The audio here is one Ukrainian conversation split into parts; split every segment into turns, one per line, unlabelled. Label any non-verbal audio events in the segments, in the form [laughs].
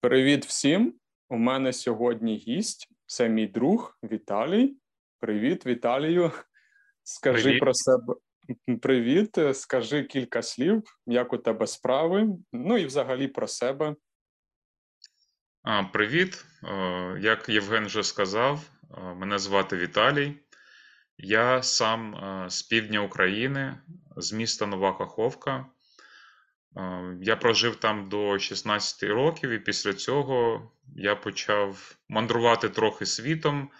Привіт всім! У мене сьогодні гість. Це мій друг Віталій. Привіт, Віталію. Скажи
Привіт.
про себе. Привіт, скажи кілька слів, як у тебе справи. Ну і взагалі про себе.
А, Привіт. Е, Як Євген вже сказав, е, мене звати Віталій. Я сам е, з півдня України, з міста Нова Каховка. Я прожив там до 16 років, і після цього я почав мандрувати трохи світом.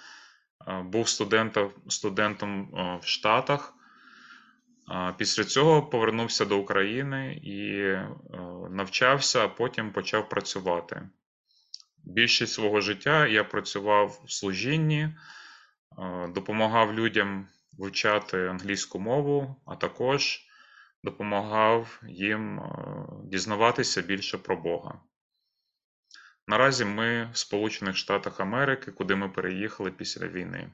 Був студентом, студентом в Штатах. Після цього повернувся до України і навчався, а потім почав працювати. Більшість свого життя я працював в служінні, допомагав людям вивчати англійську мову, а також допомагав їм е, дізнаватися більше про Бога. Наразі ми в Сполучених Штатах Америки, куди ми переїхали після війни.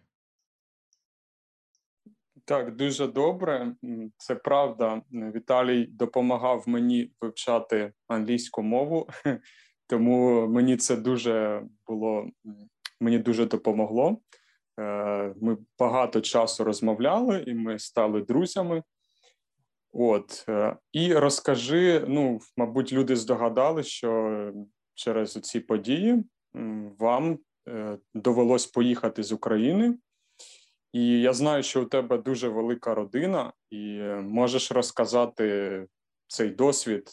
Так, дуже добре. Це правда. Віталій допомагав мені вивчати англійську мову, [laughs] тому мені це дуже було мені дуже допомогло. Е, Ми багато часу розмовляли, і ми стали друзями. От е, і розкажи. Ну, мабуть, люди здогадали, що через ці події вам е, довелось поїхати з України. І я знаю, що у тебе дуже велика родина, і е, можеш розказати цей досвід,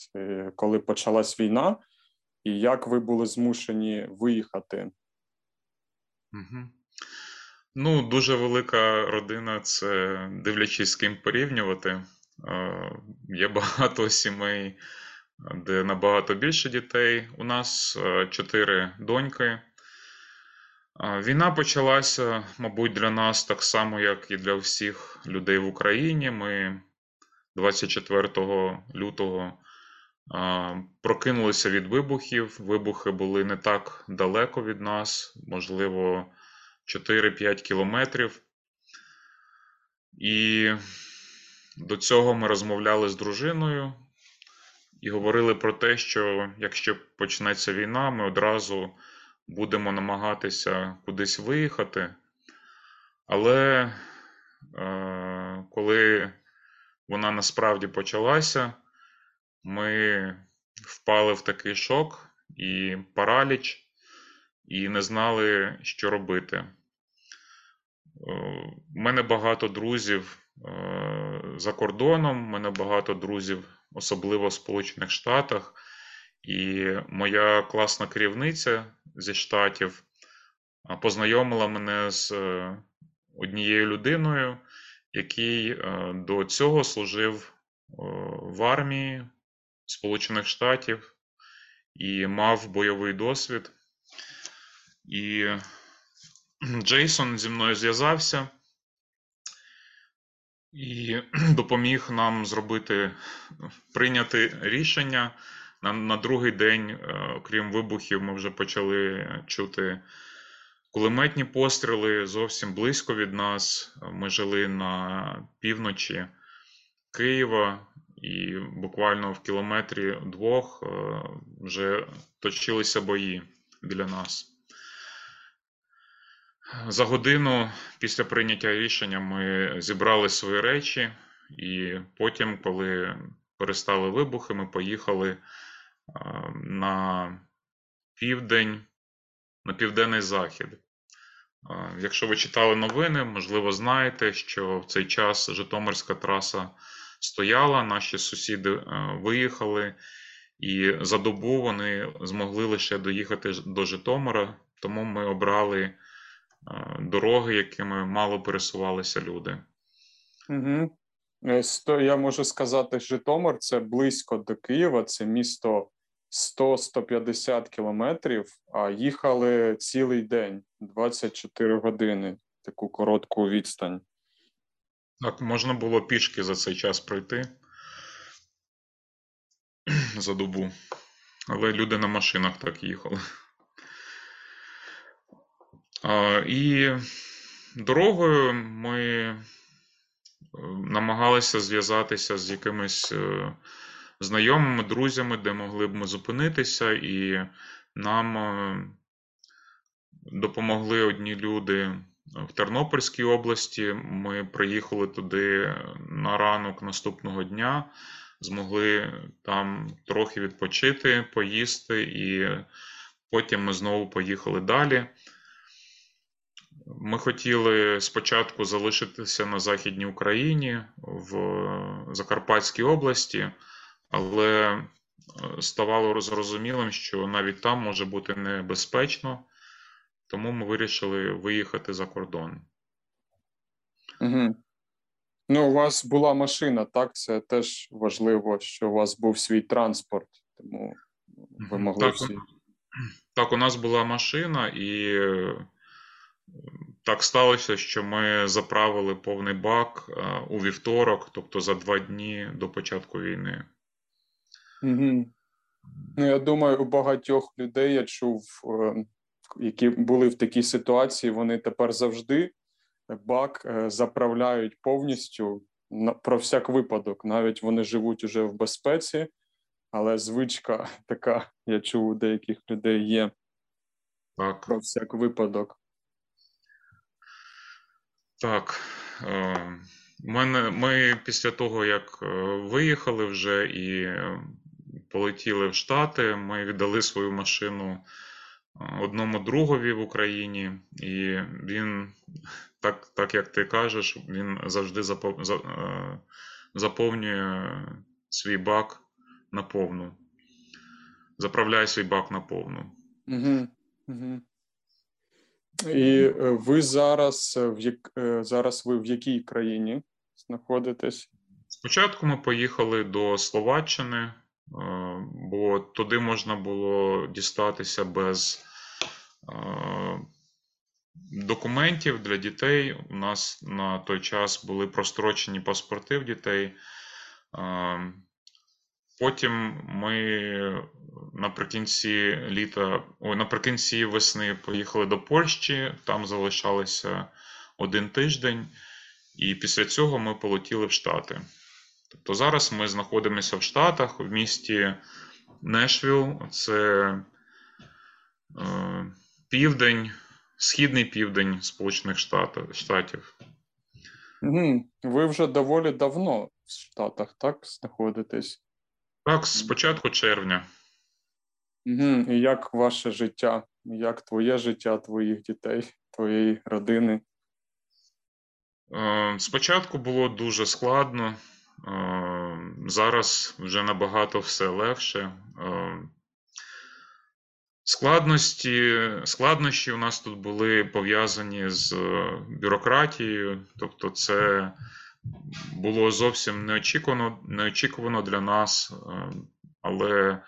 коли почалась війна, і як ви були змушені виїхати.
Угу. Ну, дуже велика родина, це дивлячись з ким порівнювати. Е, Є багато сімей, де набагато більше дітей. У нас е, чотири доньки. Е, Війна почалася, мабуть, для нас так само, як і для всіх людей в Україні. Ми 24 лютого прокинулися від вибухів. Вибухи були не так далеко від нас, можливо, 4-5 кілометрів. І до цього ми розмовляли з дружиною і говорили про те, що якщо почнеться війна, ми одразу будемо намагатися кудись виїхати. Але е, коли вона насправді почалася, ми впали в такий шок і параліч, і не знали, що робити. У мене багато друзів е, за кордоном, у мене багато друзів, особливо в Сполучених Штатах. І моя класна керівниця зі Штатів познайомила мене з е, однією людиною, який е, до цього служив е, в армії Сполучених Штатів і мав бойовий досвід. І Джейсон зі мною зв'язався і [clears throat] допоміг нам зробити, прийняти рішення. На, на другий день, е, окрім вибухів, ми вже почали чути кулеметні постріли зовсім близько від нас. Ми жили на півночі Києва, і буквально в кілометрі двох е, вже точилися бої біля нас. За годину після прийняття рішення ми зібрали свої речі, і потім, коли перестали вибухи, ми поїхали е, на південь, на південний захід. Е, Якщо ви читали новини, можливо, знаєте, що в цей час Житомирська траса стояла, наші сусіди е, виїхали, і за добу вони змогли лише доїхати до Житомира, тому ми обрали дороги, якими мало пересувалися люди.
Угу. Я можу сказати, Житомир це близько до Києва, це місто 100-150 кілометрів, а їхали цілий день, 24 години, таку коротку відстань.
Так, можна було пішки за цей час пройти [clears throat] за добу. Але люди на машинах так їхали. І дорогою ми е, намагалися зв'язатися з якимись е, знайомими, друзями, де могли б ми зупинитися і Нам е, допомогли одні люди в Тернопільській області. Ми приїхали туди на ранок наступного дня, змогли там трохи відпочити, поїсти, і потім ми знову поїхали далі. Ми хотіли спочатку залишитися на Західній Україні в Закарпатській області, але е, ставало зрозумілим, що навіть там може бути небезпечно, тому ми вирішили виїхати за кордон.
Угу. Ну, у вас була машина, так? Це теж важливо, що у вас був свій транспорт, тому ви могли
так,
всі.
Так, у нас була машина, і так сталося, що ми заправили повний бак е, у вівторок, тобто за два дні до початку війни.
Угу. Ну, я думаю, у багатьох людей я чув, е, які були в такій ситуації, вони тепер завжди бак е, заправляють повністю про всяк випадок. Навіть вони живуть уже в безпеці, але звичка [laughs] така, я чув, у деяких людей є.
Так.
Про всяк випадок.
Так. Е, мене, Ми після того, як е, виїхали вже і полетіли в Штати, ми віддали свою машину одному другові в Україні, і він, так так як ти кажеш, він завжди е, заповнює свій бак на повну. Заправляє свій бак на повну.
Угу, угу. І е, ви зараз е, в як зараз ви в якій країні знаходитесь?
Спочатку ми поїхали до Словаччини, бо туди можна було дістатися без документів для дітей. У нас на той час були прострочені паспорти в дітей. Потім ми наприкінці літа, ой, наприкінці весни поїхали до Польщі, там залишалися один тиждень, і після цього ми полетіли в Штати. Тобто зараз ми знаходимося в Штатах, в місті Нешвіл, це е, південь, східний південь Сполучених Штатів.
Ви вже доволі давно в Штатах, так, знаходитесь?
Так, з початку червня.
Угу. І як ваше життя? Як твоє життя, твоїх дітей, твоєї родини?
Е, спочатку було дуже складно. Зараз вже набагато все легше. Складності, Складнощі у нас тут були пов'язані з бюрократією, тобто, це було зовсім неочікувано, неочікувано для нас, але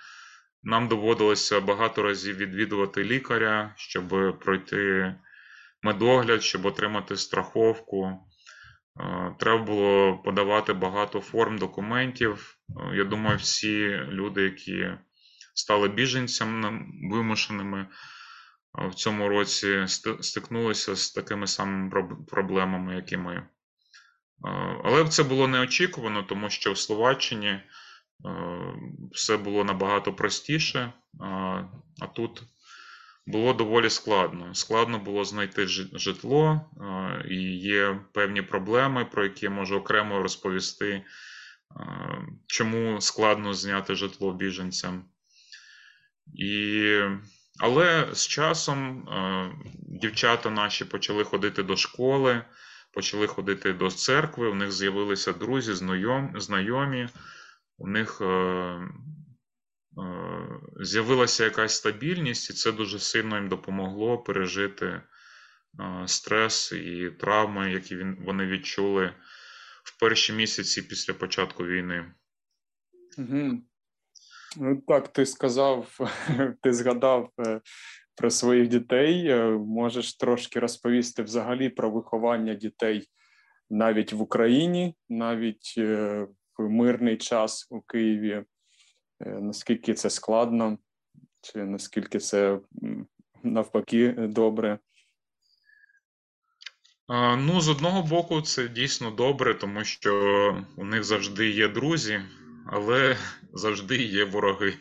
нам доводилося багато разів відвідувати лікаря, щоб пройти медогляд, щоб отримати страховку. Е, треба було подавати багато форм документів. Е, я думаю, всі люди, які стали біженцями вимушеними е, в цьому році, стикнулися з такими самими проблемами, як і ми. Але це було неочікувано, тому що в Словаччині все було набагато простіше, а тут було доволі складно. Складно було знайти житло, і є певні проблеми, про які я можу окремо розповісти, чому складно зняти житло біженцям. І... Але з часом дівчата наші почали ходити до школи, почали ходити до церкви, у них з'явилися друзі, знайомі, у них е, Е, з'явилася якась стабільність, і це дуже сильно їм допомогло пережити е, стрес і травми, які вони відчули в перші місяці після початку війни.
Угу. Ну, Так, ти сказав, [laughs] ти згадав про своїх дітей. Можеш трошки розповісти взагалі про виховання дітей навіть в Україні, навіть в мирний час у Києві. Е, наскільки це складно, чи наскільки це навпаки добре?
Ну, з одного боку, це дійсно добре, тому що у них завжди є друзі, але [laughs] завжди є вороги.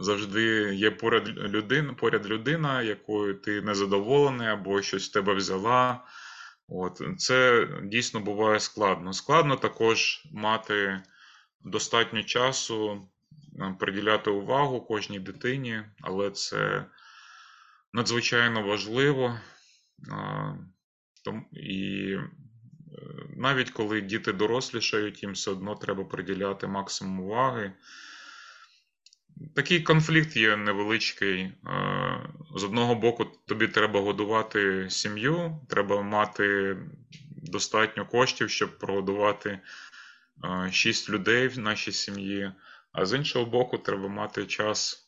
Завжди є поряд людина, поряд людина, якою ти незадоволений, або щось в тебе взяла. От, Це дійсно буває складно. Складно також мати достатньо часу, приділяти увагу кожній дитині, але це надзвичайно важливо. І е, навіть коли діти дорослішають, їм все одно треба приділяти максимум уваги. Такий конфлікт є невеличкий. Е, з одного боку, тобі треба годувати сім'ю, треба мати достатньо коштів, щоб прогодувати 6 е, людей в нашій сім'ї, а з іншого боку, треба мати час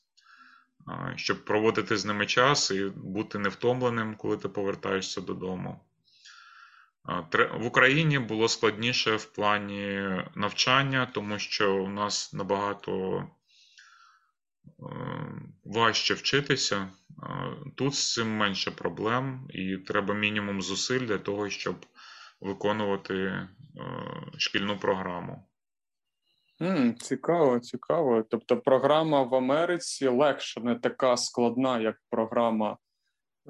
щоб проводити з ними час і бути невтомленим, коли ти повертаєшся додому. В Україні було складніше в плані навчання, тому що у нас набагато е, важче вчитися. Тут з цим менше проблем, і треба мінімум зусиль для того, щоб виконувати е, шкільну програму.
М, Цікаво, цікаво. Тобто програма в Америці легша, не така складна, як програма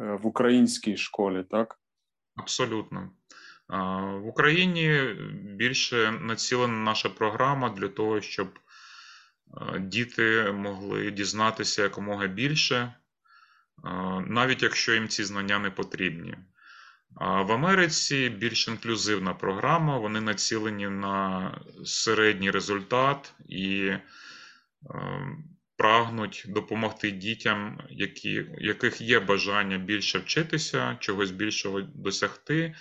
е, в українській школі, так?
Абсолютно. В Україні більше націлена наша програма для того, щоб е, діти могли дізнатися якомога більше, е, навіть якщо їм ці знання не потрібні. В Америці більш інклюзивна програма, вони націлені на середній результат і е, прагнуть допомогти дітям, які, яких є бажання більше вчитися, чогось більшого досягти, е,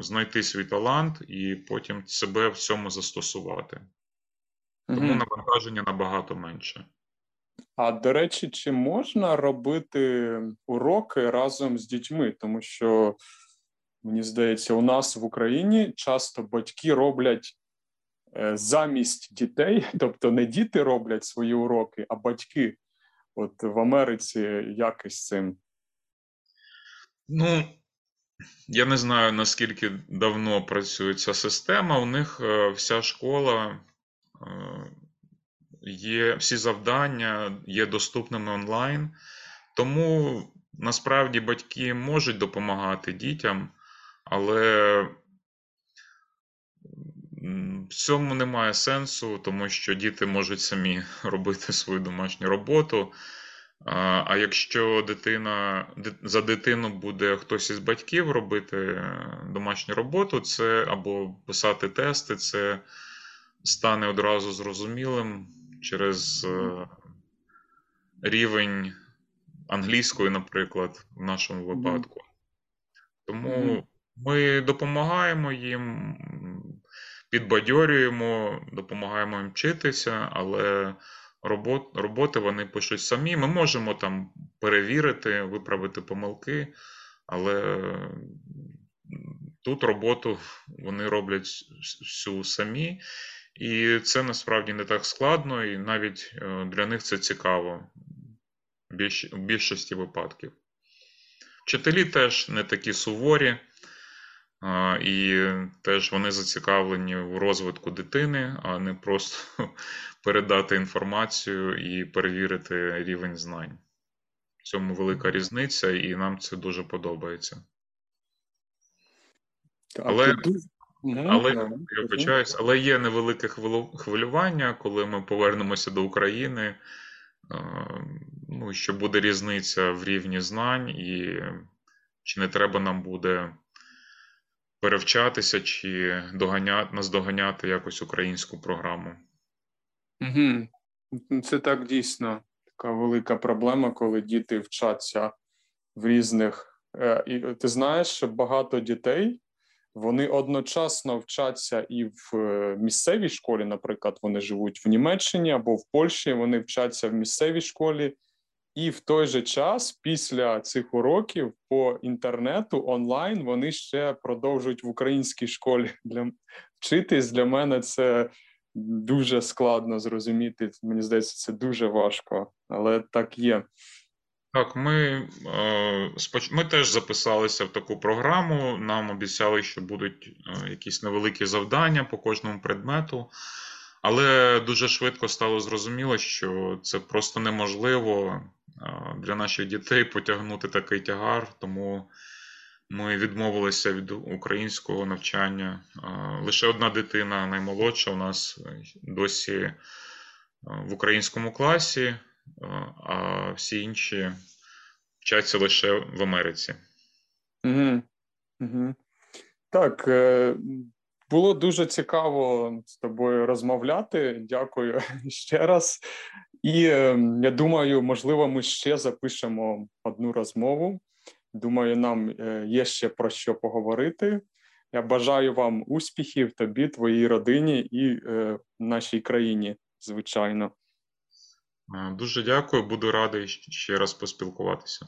знайти свій талант і потім себе в цьому застосувати. Тому навантаження набагато менше.
А до речі, чи можна робити уроки разом з дітьми? Тому що, мені здається, у нас в Україні часто батьки роблять е, замість дітей, [laughs] тобто не діти роблять свої уроки, а батьки. От в Америці як із цим?
Ну, я не знаю, наскільки давно працює ця система. У них е, вся школа. Е, є всі завдання є доступними онлайн, тому насправді батьки можуть допомагати дітям, але в цьому немає сенсу, тому що діти можуть самі [laughs] робити свою домашню роботу. А якщо дитина за дитину буде хтось із батьків робити е, домашню роботу, це або писати тести, це стане одразу зрозумілим через е, рівень англійської, наприклад, в нашому випадку. Тому ми допомагаємо їм, підбадьорюємо, допомагаємо їм вчитися, але робот, роботи вони пишуть самі. Ми можемо там перевірити, виправити помилки, але тут роботу вони роблять всю самі. І це насправді не так складно, і навіть е, для них це цікаво в більшості випадків. Вчителі теж не такі суворі, і теж вони зацікавлені в розвитку дитини, а не просто [laughs] передати інформацію і перевірити рівень знань. В цьому велика різниця, і нам це дуже подобається. Але але я вибачаюсь, але є невелике хвилювання, коли ми повернемося до України. Ну, що буде різниця в рівні знань, і чи не треба нам буде перевчатися, чи доганяти, наздоганяти якось українську програму.
Угу. Це так дійсно така велика проблема, коли діти вчаться в різних. Е, ти знаєш, що багато дітей вони одночасно вчаться і в е, місцевій школі, наприклад, вони живуть в Німеччині або в Польщі. Вони вчаться в місцевій школі, і в той же час, після цих уроків по інтернету онлайн, вони ще продовжують в українській школі для вчитись. Для мене це дуже складно зрозуміти. Мені здається, це дуже важко, але так є.
Так, ми е, ми теж записалися в таку програму. Нам обіцяли, що будуть е, якісь невеликі завдання по кожному предмету. Але дуже швидко стало зрозуміло, що це просто неможливо для наших дітей потягнути такий тягар, тому ми відмовилися від українського навчання. Лише одна дитина, наймолодша, у нас досі в українському класі, а всі інші вчаться лише в Америці.
Угу. Угу. Так, е, було дуже цікаво з тобою розмовляти. Дякую [laughs] ще раз. І е, я думаю, можливо, ми ще запишемо одну розмову. Думаю, нам е, є ще про що поговорити. Я бажаю вам успіхів, тобі, твоїй родині і нашій країні, звичайно.
Дуже дякую, буду радий ще раз поспілкуватися.